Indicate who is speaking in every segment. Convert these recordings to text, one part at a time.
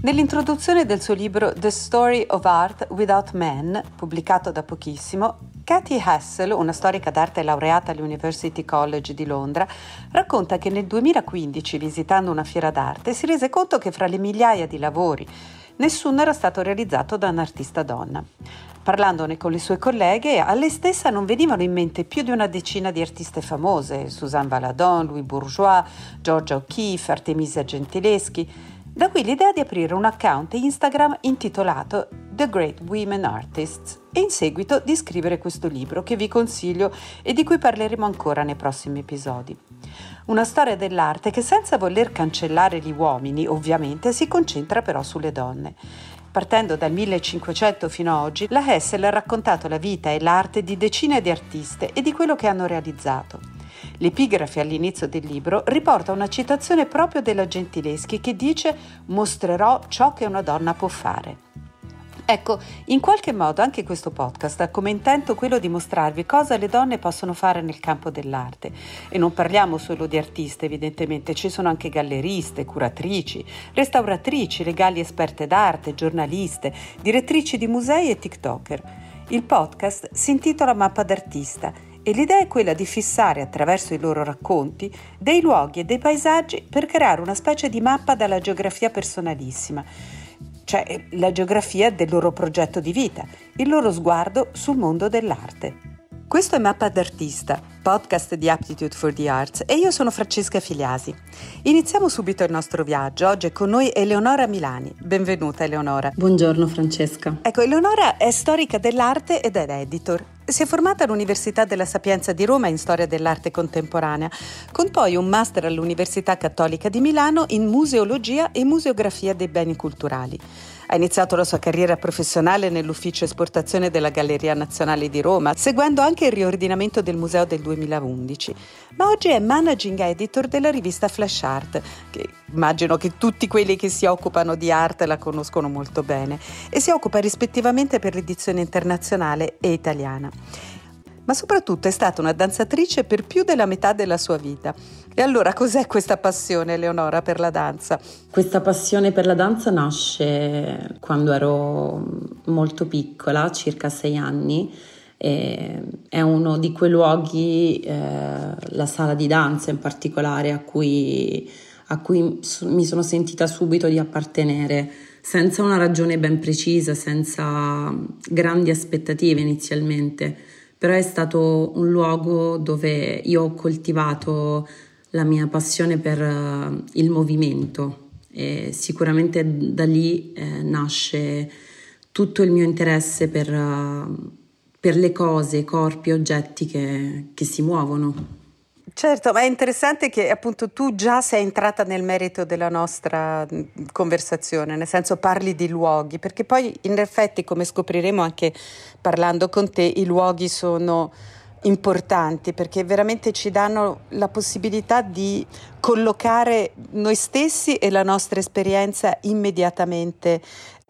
Speaker 1: Nell'introduzione del suo libro The Story of Art Without Men, pubblicato da pochissimo, Cathy Hassel, una storica d'arte laureata all'University College di Londra, racconta che nel 2015, visitando una fiera d'arte, si rese conto che fra le migliaia di lavori nessuno era stato realizzato da un'artista donna. Parlandone con le sue colleghe, a lei stessa non venivano in mente più di una decina di artiste famose, Suzanne Valadon, Louis Bourgeois, Georgia O'Keeffe, Artemisia Gentileschi, da qui l'idea di aprire un account Instagram intitolato The Great Women Artists e in seguito di scrivere questo libro che vi consiglio e di cui parleremo ancora nei prossimi episodi. Una storia dell'arte che senza voler cancellare gli uomini, ovviamente, si concentra però sulle donne. Partendo dal 1500 fino ad oggi, la Hessel ha raccontato la vita e l'arte di decine di artiste e di quello che hanno realizzato. L'epigrafe all'inizio del libro riporta una citazione proprio della Gentileschi che dice mostrerò ciò che una donna può fare. Ecco, in qualche modo anche questo podcast ha come intento quello di mostrarvi cosa le donne possono fare nel campo dell'arte. E non parliamo solo di artiste, evidentemente, ci sono anche galleriste, curatrici, restauratrici, legali esperte d'arte, giornaliste, direttrici di musei e TikToker. Il podcast si intitola Mappa d'artista e l'idea è quella di fissare attraverso i loro racconti dei luoghi e dei paesaggi per creare una specie di mappa dalla geografia personalissima, cioè la geografia del loro progetto di vita, il loro sguardo sul mondo dell'arte. Questo è Mappa d'Artista, podcast di Aptitude for the Arts e io sono Francesca Filiasi. Iniziamo subito il nostro viaggio. Oggi è con noi Eleonora Milani. Benvenuta Eleonora.
Speaker 2: Buongiorno Francesca.
Speaker 1: Ecco, Eleonora è storica dell'arte ed è editor. Si è formata all'Università della Sapienza di Roma in storia dell'arte contemporanea, con poi un master all'Università Cattolica di Milano in museologia e museografia dei beni culturali. Ha iniziato la sua carriera professionale nell'ufficio esportazione della Galleria Nazionale di Roma, seguendo anche il riordinamento del museo del 2011. Ma oggi è managing editor della rivista Flash Art, che immagino che tutti quelli che si occupano di arte la conoscono molto bene, e si occupa rispettivamente per l'edizione internazionale e italiana ma soprattutto è stata una danzatrice per più della metà della sua vita. E allora cos'è questa passione, Leonora, per la danza?
Speaker 2: Questa passione per la danza nasce quando ero molto piccola, circa sei anni. E è uno di quei luoghi, eh, la sala di danza in particolare, a cui, a cui mi sono sentita subito di appartenere senza una ragione ben precisa, senza grandi aspettative inizialmente però è stato un luogo dove io ho coltivato la mia passione per uh, il movimento e sicuramente da lì eh, nasce tutto il mio interesse per, uh, per le cose, corpi, oggetti che, che si muovono.
Speaker 1: Certo, ma è interessante che appunto tu già sei entrata nel merito della nostra conversazione, nel senso parli di luoghi, perché poi in effetti, come scopriremo anche parlando con te, i luoghi sono importanti perché veramente ci danno la possibilità di collocare noi stessi e la nostra esperienza immediatamente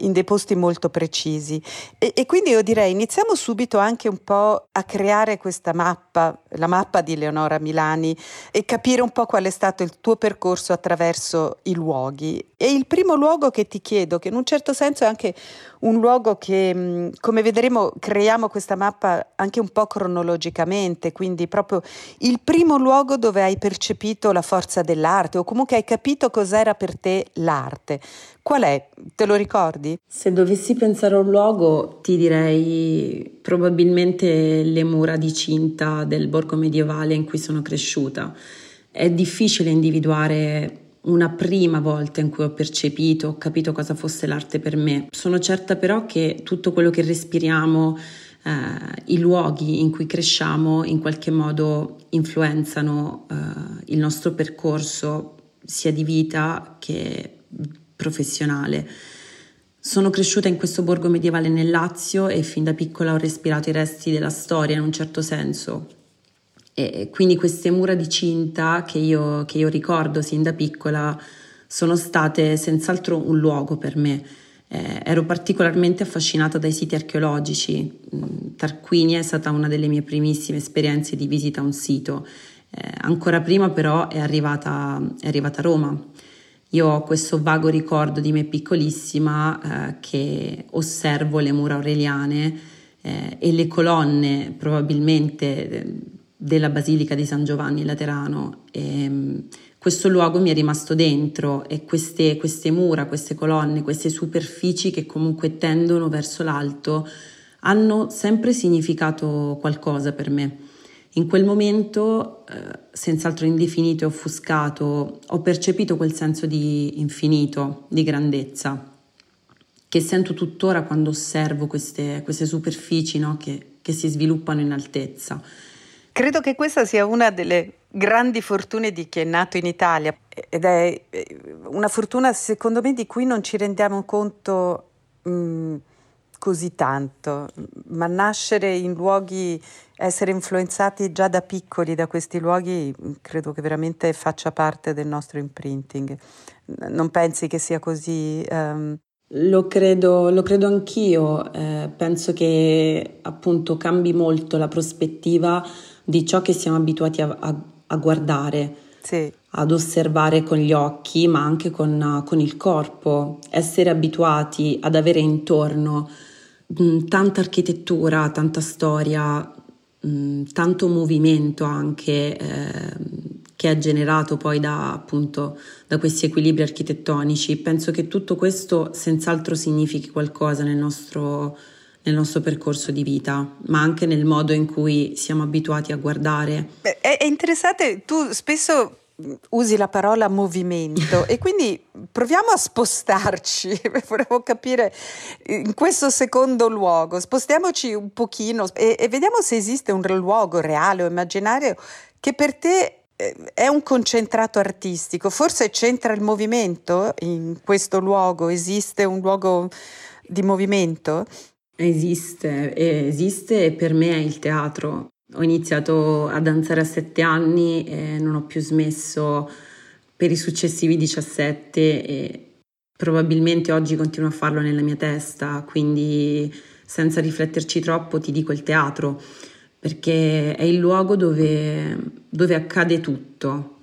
Speaker 1: in dei posti molto precisi. E, e, quindi io direi iniziamo subito anche un po' a creare questa mappa, la mappa di Leonora Milani e capire un po' qual è stato il tuo percorso attraverso i luoghi. E il primo luogo che ti chiedo, che in un certo senso è anche un luogo che, come vedremo, creiamo questa mappa anche un po' cronologicamente, quindi proprio il primo luogo dove hai percepito la forza dell'arte o comunque hai capito cos'era per te l'arte. Qual è? Te lo ricordi?
Speaker 2: Se dovessi pensare a un luogo, ti direi probabilmente le mura di cinta del borgo medievale in cui sono cresciuta. È difficile individuare una prima volta in cui ho percepito, ho capito cosa fosse l'arte per me. Sono certa però che tutto quello che respiriamo, eh, i luoghi in cui cresciamo, in qualche modo influenzano eh, il nostro percorso sia di vita che professionale. Sono cresciuta in questo borgo medievale nel Lazio e fin da piccola ho respirato i resti della storia in un certo senso, e quindi queste mura di cinta che io, che io ricordo sin da piccola sono state senz'altro un luogo per me. Eh, ero particolarmente affascinata dai siti archeologici. Mm, Tarquinia è stata una delle mie primissime esperienze di visita a un sito. Eh, ancora prima però è arrivata, è arrivata Roma. Io ho questo vago ricordo di me piccolissima eh, che osservo le mura aureliane eh, e le colonne probabilmente eh, della Basilica di San Giovanni Laterano. E, ehm, questo luogo mi è rimasto dentro e queste, queste mura, queste colonne, queste superfici che comunque tendono verso l'alto hanno sempre significato qualcosa per me. In quel momento, eh, senz'altro indefinito e offuscato, ho percepito quel senso di infinito, di grandezza, che sento tuttora quando osservo queste, queste superfici no, che, che si sviluppano in altezza.
Speaker 1: Credo che questa sia una delle grandi fortune di chi è nato in Italia ed è eh, una fortuna secondo me di cui non ci rendiamo conto mh, mm, così tanto, ma nascere in luoghi, essere influenzati già da piccoli da questi luoghi, credo che veramente faccia parte del nostro imprinting. Non pensi che sia così? Um...
Speaker 2: Lo credo, lo credo anch'io, eh, penso che appunto cambi molto la prospettiva di ciò che siamo abituati a, a, a guardare. Sì. ad osservare con gli occhi, ma anche con, con il corpo, essere abituati ad avere intorno Mm, tanta architettura, tanta storia, mh, mm, tanto movimento anche eh, che è generato poi da, appunto, da questi equilibri architettonici. Penso che tutto questo senz'altro significhi qualcosa nel nostro, nel nostro percorso di vita, ma anche nel modo in cui siamo abituati a guardare.
Speaker 1: È, è interessante, tu spesso usi la parola movimento e quindi proviamo a spostarci, vorremmo capire in questo secondo luogo, spostiamoci un pochino e, e vediamo se esiste un luogo reale o immaginario che per te eh, è un concentrato artistico, forse c'entra il movimento in questo luogo, esiste un luogo di movimento?
Speaker 2: Esiste, esiste e per me è il teatro. Ho iniziato a danzare a sette anni e non ho più smesso per i successivi 17 e probabilmente oggi continuo a farlo nella mia testa, quindi senza rifletterci troppo ti dico il teatro, perché è il luogo dove, dove accade tutto,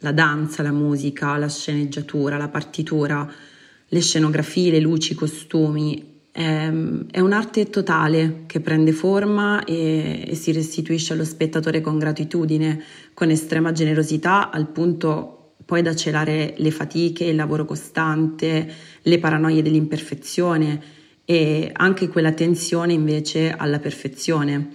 Speaker 2: la danza, la musica, la sceneggiatura, la partitura, le scenografie, le luci, i costumi, è un'arte totale che prende forma e, e, si restituisce allo spettatore con gratitudine, con estrema generosità, al punto poi da celare le fatiche, il lavoro costante, le paranoie dell'imperfezione e anche quella tensione invece alla perfezione.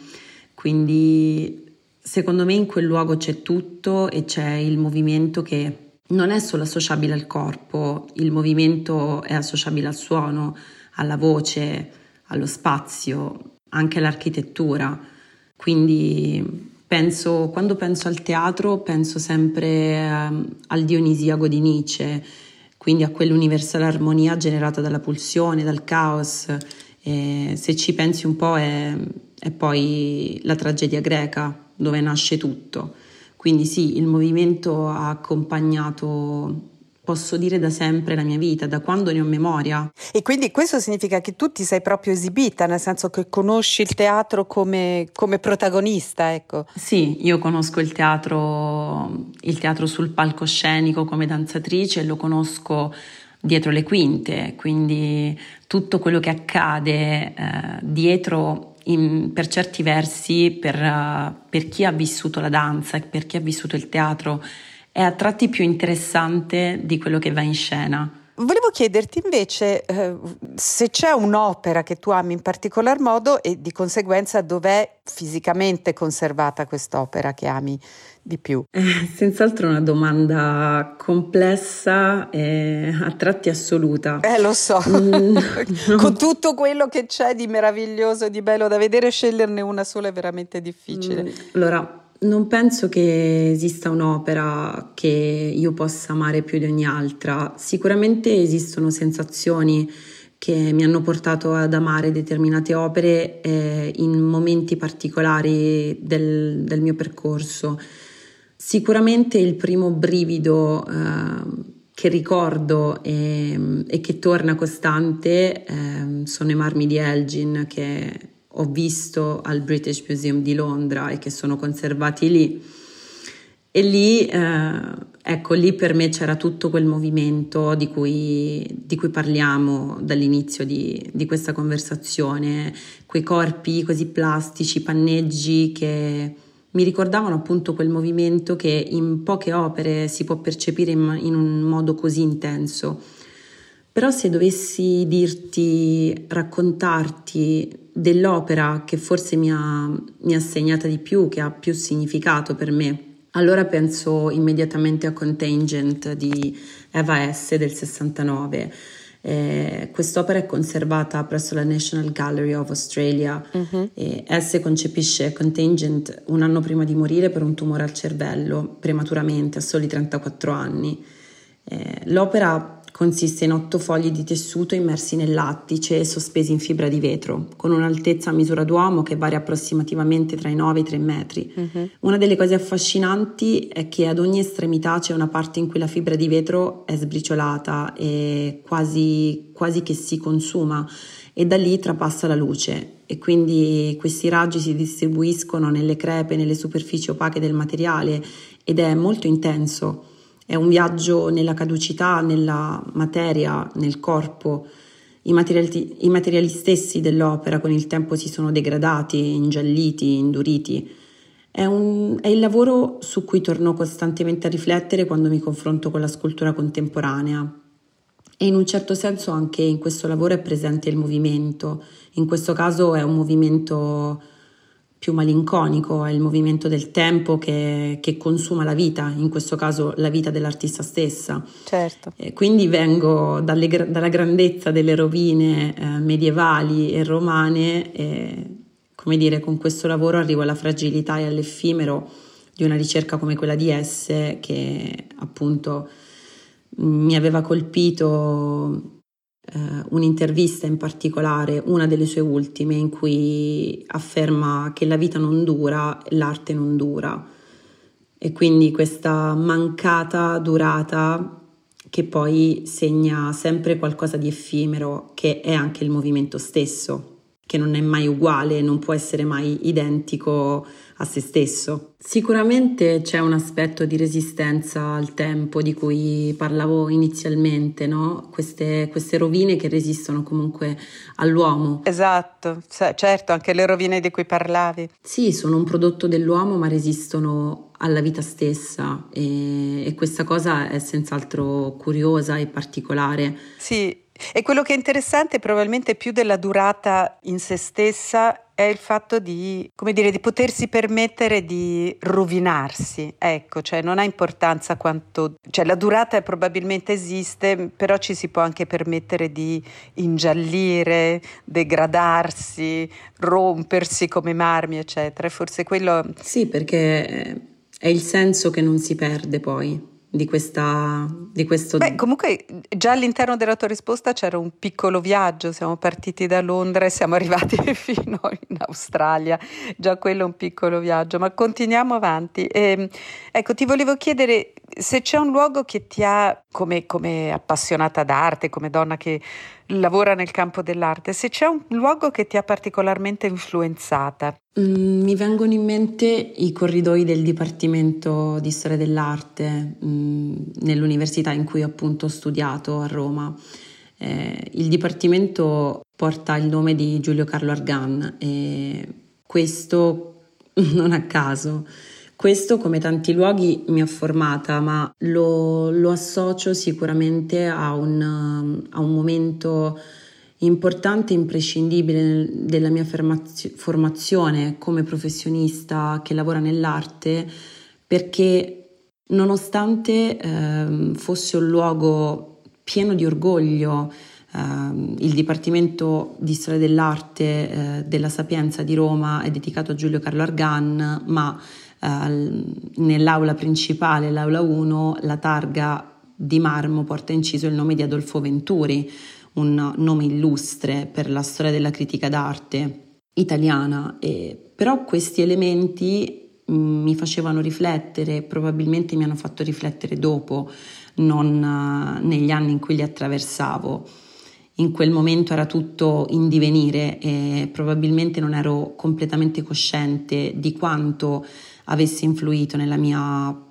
Speaker 2: Quindi secondo me in quel luogo c'è tutto e c'è il movimento che non è solo associabile al corpo, il movimento è associabile al suono alla voce, allo spazio, anche all'architettura. Quindi penso, quando penso al teatro penso sempre eh, al Dionisiaco di Nietzsche, quindi a quell'universale armonia generata dalla pulsione, dal caos. E se ci pensi un po' è, è poi la tragedia greca dove nasce tutto. Quindi sì, il movimento ha accompagnato posso dire da sempre la mia vita, da quando ne ho memoria.
Speaker 1: E quindi questo significa che tu ti sei proprio esibita, nel senso che conosci il teatro come, come protagonista, ecco.
Speaker 2: Sì, io conosco il teatro, il teatro sul palcoscenico come danzatrice, lo conosco dietro le quinte, quindi tutto quello che accade eh, dietro in, per certi versi per, uh, per chi ha vissuto la danza, per chi ha vissuto il teatro è a tratti più interessante di quello che va in scena.
Speaker 1: Volevo chiederti invece eh, se c'è un'opera che tu ami in particolar modo e di conseguenza dov'è fisicamente conservata quest'opera che ami di più.
Speaker 2: Eh, senz'altro una domanda complessa e a tratti assoluta.
Speaker 1: Eh, lo so. Mm, Con tutto quello che c'è di meraviglioso, di bello da vedere, sceglierne una sola è veramente difficile. Mm,
Speaker 2: allora, non penso che esista un'opera che io possa amare più di ogni altra. Sicuramente esistono sensazioni che mi hanno portato ad amare determinate opere eh, in momenti particolari del, del, mio percorso. Sicuramente il primo brivido eh, che ricordo e, e, che torna costante eh, sono i marmi di Elgin che ho visto al British Museum di Londra e che sono conservati lì. E lì, eh, ecco, lì per me c'era tutto quel movimento di cui, di cui parliamo dall'inizio di, di, questa conversazione, quei corpi così plastici, panneggi che mi ricordavano appunto quel movimento che in poche opere si può percepire in, in un modo così intenso. Però se dovessi dirti, raccontarti dell'opera che forse mi ha, mi ha segnata di più, che ha più significato per me, allora penso immediatamente a Contingent di Eva S. del 69. Eh, quest'opera è conservata presso la National Gallery of Australia uh-huh. S concepisce Contingent un anno prima di morire per un tumore al cervello, prematuramente, a soli 34 anni. Eh, l'opera Consiste in otto fogli di tessuto immersi nel lattice e sospesi in fibra di vetro, con un'altezza a misura d'uomo che varia approssimativamente tra i 9 e i 3 metri. Uh-huh. Una delle cose affascinanti è che ad ogni estremità c'è una parte in cui la fibra di vetro è sbriciolata e quasi, quasi che si consuma e da lì trapassa la luce e quindi questi raggi si distribuiscono nelle crepe, nelle superfici opache del materiale ed è molto intenso. È un viaggio nella caducità, nella materia, nel corpo. I materiali, I materiali, stessi dell'opera con il tempo si sono degradati, ingialliti, induriti. È, un, è, il lavoro su cui torno costantemente a riflettere quando mi confronto con la scultura contemporanea. E in un certo senso anche in questo lavoro è presente il movimento. In questo caso è un movimento più malinconico, è il movimento del tempo che, che, consuma la vita, in questo caso la vita dell'artista stessa.
Speaker 1: Certo.
Speaker 2: E quindi vengo dalle, dalla grandezza delle rovine eh, medievali e romane e, come dire, con questo lavoro arrivo alla fragilità e all'effimero di una ricerca come quella di esse che appunto mi aveva colpito eh, un'intervista in particolare, una delle sue ultime, in cui afferma che la vita non dura, l'arte non dura. E quindi questa mancata durata che poi segna sempre qualcosa di effimero, che è anche il movimento stesso che non è mai uguale, non può essere mai identico a se stesso. Sicuramente c'è un aspetto di resistenza al tempo di cui parlavo inizialmente, no? queste, queste rovine che resistono comunque all'uomo.
Speaker 1: Esatto, certo, anche le rovine di cui parlavi.
Speaker 2: Sì, sono un prodotto dell'uomo ma resistono alla vita stessa e, e questa cosa è senz'altro curiosa e particolare.
Speaker 1: Sì, e quello che è interessante probabilmente più della durata in se stessa è il fatto di, come dire, di potersi permettere di rovinarsi, ecco, cioè non ha importanza quanto, cioè la durata probabilmente esiste, però ci si può anche permettere di ingiallire, degradarsi, rompersi come marmi, eccetera. Forse quello...
Speaker 2: Sì, perché è il senso che non si perde poi di, questa, di questo...
Speaker 1: Beh, comunque già all'interno della tua risposta c'era un piccolo viaggio, siamo partiti da Londra e siamo arrivati fino in Australia, già quello è un piccolo viaggio, ma continuiamo avanti. E, ehm, ecco, ti volevo chiedere se c'è un luogo che ti ha, come, come appassionata d'arte, come donna che lavora nel campo dell'arte, se c'è un luogo che ti ha particolarmente influenzata.
Speaker 2: Mm, mi vengono in mente i corridoi del Dipartimento di Storia dell'Arte mm, nell'università in cui appunto ho studiato a Roma. Eh, il Dipartimento porta il nome di Giulio Carlo Argan e questo non a caso. Questo, come tanti luoghi, mi ha formata, ma lo, lo associo sicuramente a un, a un momento importante e imprescindibile della mia formazione come professionista che lavora nell'arte, perché nonostante eh, fosse un luogo pieno di orgoglio, eh, il Dipartimento di Storia dell'Arte eh, della Sapienza di Roma è dedicato a Giulio Carlo Argan, ma nell'aula principale, l'aula 1, la targa di marmo porta inciso il nome di Adolfo Venturi, un nome illustre per la storia della critica d'arte italiana. E, però questi elementi mm, mi facevano riflettere, probabilmente mi hanno fatto riflettere dopo, non uh, negli anni in cui li attraversavo. In quel momento era tutto in divenire e probabilmente non ero completamente cosciente di quanto avesse influito nella mia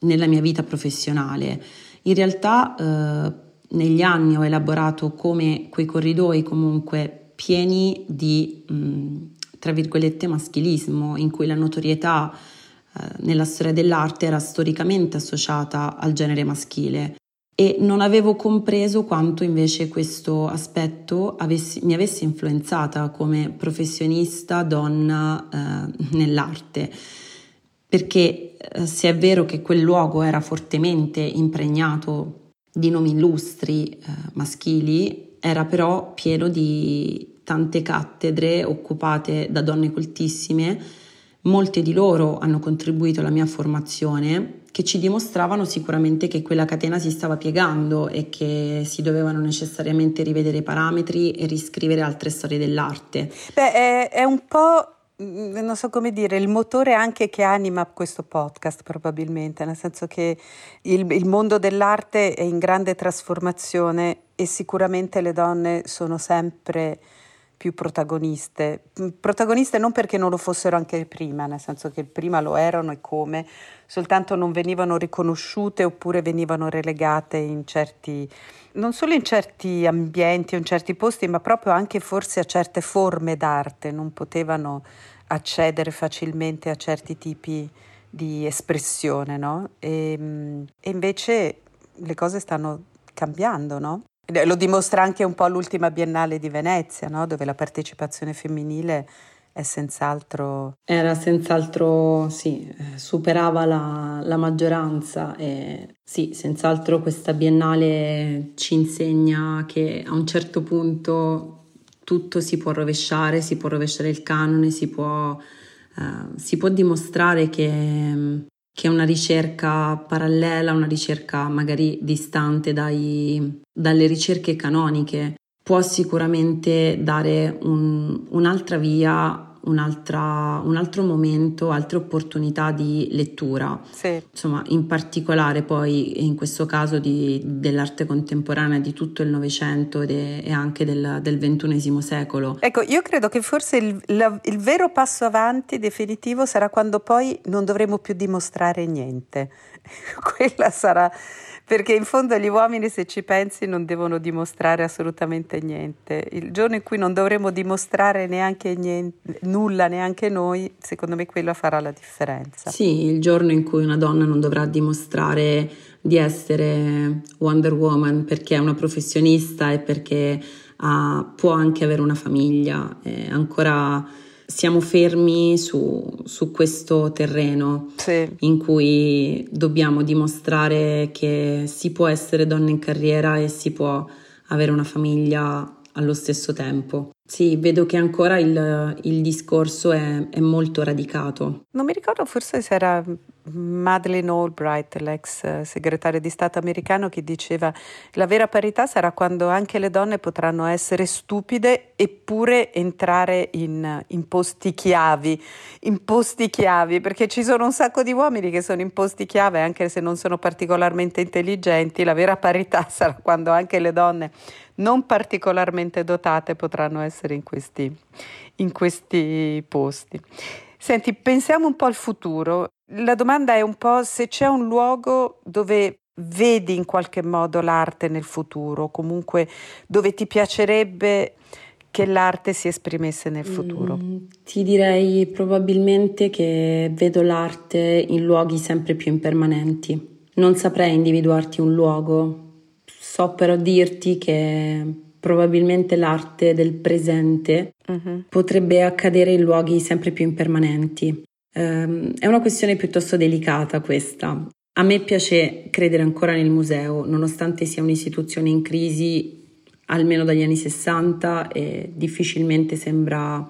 Speaker 2: nella mia vita professionale. In realtà eh, negli anni ho elaborato come quei corridoi comunque pieni di, mh, mm, tra virgolette, maschilismo, in cui la notorietà eh, nella storia dell'arte era storicamente associata al genere maschile e non avevo compreso quanto invece questo aspetto avessi, mi avesse influenzata come professionista donna eh, nell'arte. Perché eh, se è vero che quel luogo era fortemente impregnato di nomi illustri eh, maschili, era però pieno di tante cattedre occupate da donne coltissime. Molte di loro hanno contribuito alla mia formazione che ci dimostravano sicuramente che quella catena si stava piegando e che si dovevano necessariamente rivedere i parametri e riscrivere altre storie dell'arte.
Speaker 1: Beh, è, è un po' non so come dire, il motore anche che anima questo podcast probabilmente, nel senso che il, il, mondo dell'arte è in grande trasformazione e sicuramente le donne sono sempre più protagoniste. Mm, protagoniste non perché non lo fossero anche prima, nel senso che prima lo erano e come, soltanto non venivano riconosciute oppure venivano relegate in certi, non solo in certi ambienti o in certi posti, ma proprio anche forse a certe forme d'arte, non potevano accedere facilmente a certi tipi di espressione, no? e, mm, e invece le cose stanno cambiando, no? Lo dimostra anche un po' l'ultima Biennale di Venezia, no? dove la partecipazione femminile è senz'altro...
Speaker 2: Era senz'altro, sì, eh, superava la, la maggioranza e sì, senz'altro questa Biennale ci insegna che a un certo punto tutto si può rovesciare, si può rovesciare il canone, si può, uh, si può dimostrare che che è una ricerca parallela, una ricerca magari distante dai, dalle ricerche canoniche, può sicuramente dare un, un'altra via un altro momento, altre opportunità di lettura.
Speaker 1: Sì.
Speaker 2: Insomma, in particolare poi in questo caso di, dell'arte contemporanea di tutto il Novecento e, e, anche del, del XXI secolo.
Speaker 1: Ecco, io credo che forse il, la, il vero passo avanti definitivo sarà quando poi non dovremo più dimostrare niente. Quella sarà perché in fondo gli uomini, se ci pensi, non devono dimostrare assolutamente niente. Il giorno in cui non dovremo dimostrare neanche niente, nulla, neanche noi, secondo me quello farà la differenza.
Speaker 2: Sì, il giorno in cui una donna non dovrà dimostrare di essere Wonder Woman perché è una professionista e perché ha, può anche avere una famiglia. Ancora siamo fermi su, su questo terreno
Speaker 1: sì.
Speaker 2: in cui dobbiamo dimostrare che si può essere donna in carriera e si può avere una famiglia allo stesso tempo. Sì, vedo che ancora il, il discorso è, è, molto radicato.
Speaker 1: Non mi ricordo forse se era Madeleine Albright, l'ex segretario di Stato americano, che diceva la vera parità sarà quando anche le donne potranno essere stupide eppure entrare in, in posti chiavi, in posti chiavi, perché ci sono un sacco di uomini che sono in posti chiave anche se non sono particolarmente intelligenti. La vera parità sarà quando anche le donne non particolarmente dotate potranno essere in questi, in questi posti. Senti, pensiamo un po' al futuro. La domanda è un po' se c'è un luogo dove vedi in qualche modo l'arte nel futuro, comunque dove ti piacerebbe che l'arte si esprimesse nel futuro? Mm,
Speaker 2: ti direi probabilmente che vedo l'arte in luoghi sempre più impermanenti. Non saprei individuarti un luogo, So però dirti che probabilmente l'arte del presente uh-huh. potrebbe accadere in luoghi sempre più impermanenti. Um, è una questione piuttosto delicata questa. A me piace credere ancora nel museo, nonostante sia un'istituzione in crisi almeno dagli anni 60 e difficilmente sembra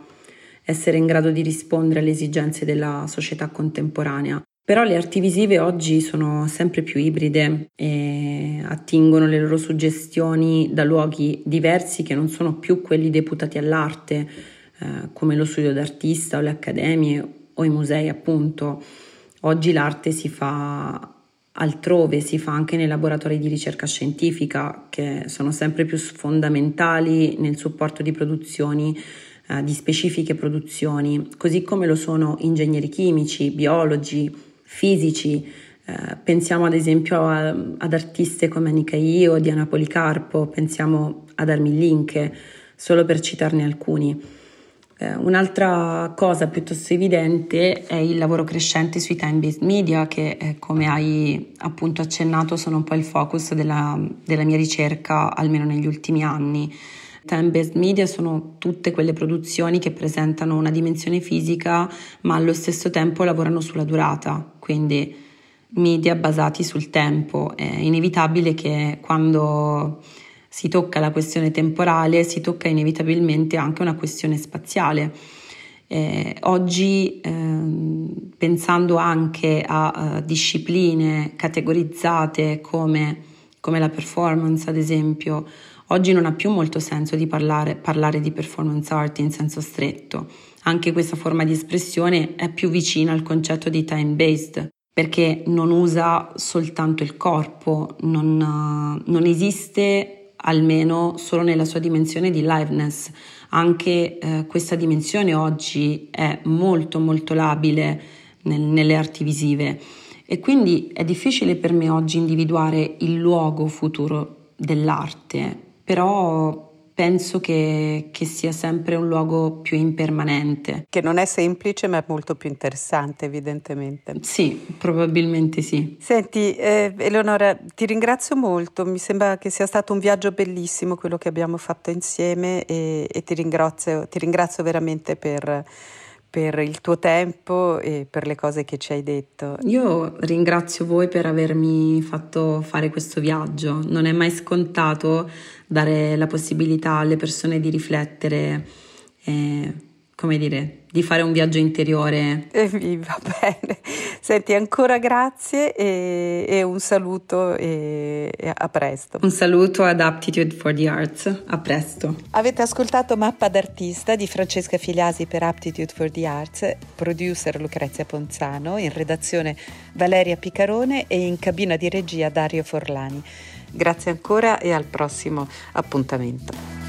Speaker 2: essere in grado di rispondere alle esigenze della società contemporanea. Però le arti visive oggi sono sempre più ibride e attingono le loro suggestioni da luoghi diversi che non sono più quelli deputati all'arte, eh, come lo studio d'artista o le accademie o i musei, appunto. Oggi l'arte si fa altrove, si fa anche nei laboratori di ricerca scientifica che sono sempre più fondamentali nel supporto di produzioni eh, di specifiche produzioni, così come lo sono ingegneri chimici, biologi, fisici, Eh, pensiamo ad esempio a, ad artiste come Anika Io, Diana Policarpo, pensiamo ad Armin Linke, solo per citarne alcuni. Eh, un'altra cosa piuttosto evidente è il lavoro crescente sui time-based media che, eh, come hai appunto accennato, sono un po' il focus della, della mia ricerca, almeno negli ultimi anni. Time-based media sono tutte quelle produzioni che presentano una dimensione fisica ma allo stesso tempo lavorano sulla durata, quindi media basati sul tempo. È inevitabile che quando si tocca la questione temporale, si tocca inevitabilmente anche una questione spaziale. Eh, oggi, eh, pensando anche a uh, discipline categorizzate come, come, la performance, ad esempio, oggi non ha più molto senso di parlare, parlare di performance art in senso stretto. Anche questa forma di espressione è più vicina al concetto di time-based, perché non usa soltanto il corpo, non, non esiste almeno solo nella sua dimensione di liveness. Anche eh, questa dimensione oggi è molto molto labile nel, nelle arti visive e quindi è difficile per me oggi individuare il luogo futuro dell'arte, però penso che, che, sia sempre un luogo più impermanente.
Speaker 1: Che non è semplice ma è molto più interessante evidentemente.
Speaker 2: Sì, probabilmente sì.
Speaker 1: Senti eh, Eleonora, ti ringrazio molto, mi sembra che sia stato un viaggio bellissimo quello che abbiamo fatto insieme e, e ti, ringrazio, ti ringrazio veramente per per il tuo tempo e per le cose che ci hai detto.
Speaker 2: Io ringrazio voi per avermi fatto fare questo viaggio. Non è mai scontato dare la possibilità alle persone di riflettere. Eh, come dire, di fare un viaggio interiore.
Speaker 1: Eh, va bene. Senti, ancora grazie e, e un saluto e, e, a presto.
Speaker 2: Un saluto ad Aptitude for the Arts, a presto.
Speaker 1: Avete ascoltato Mappa d'artista di Francesca Filiasi per Aptitude for the Arts, producer Lucrezia Ponzano, in redazione Valeria Picarone e in cabina di regia Dario Forlani. Grazie ancora e al prossimo appuntamento.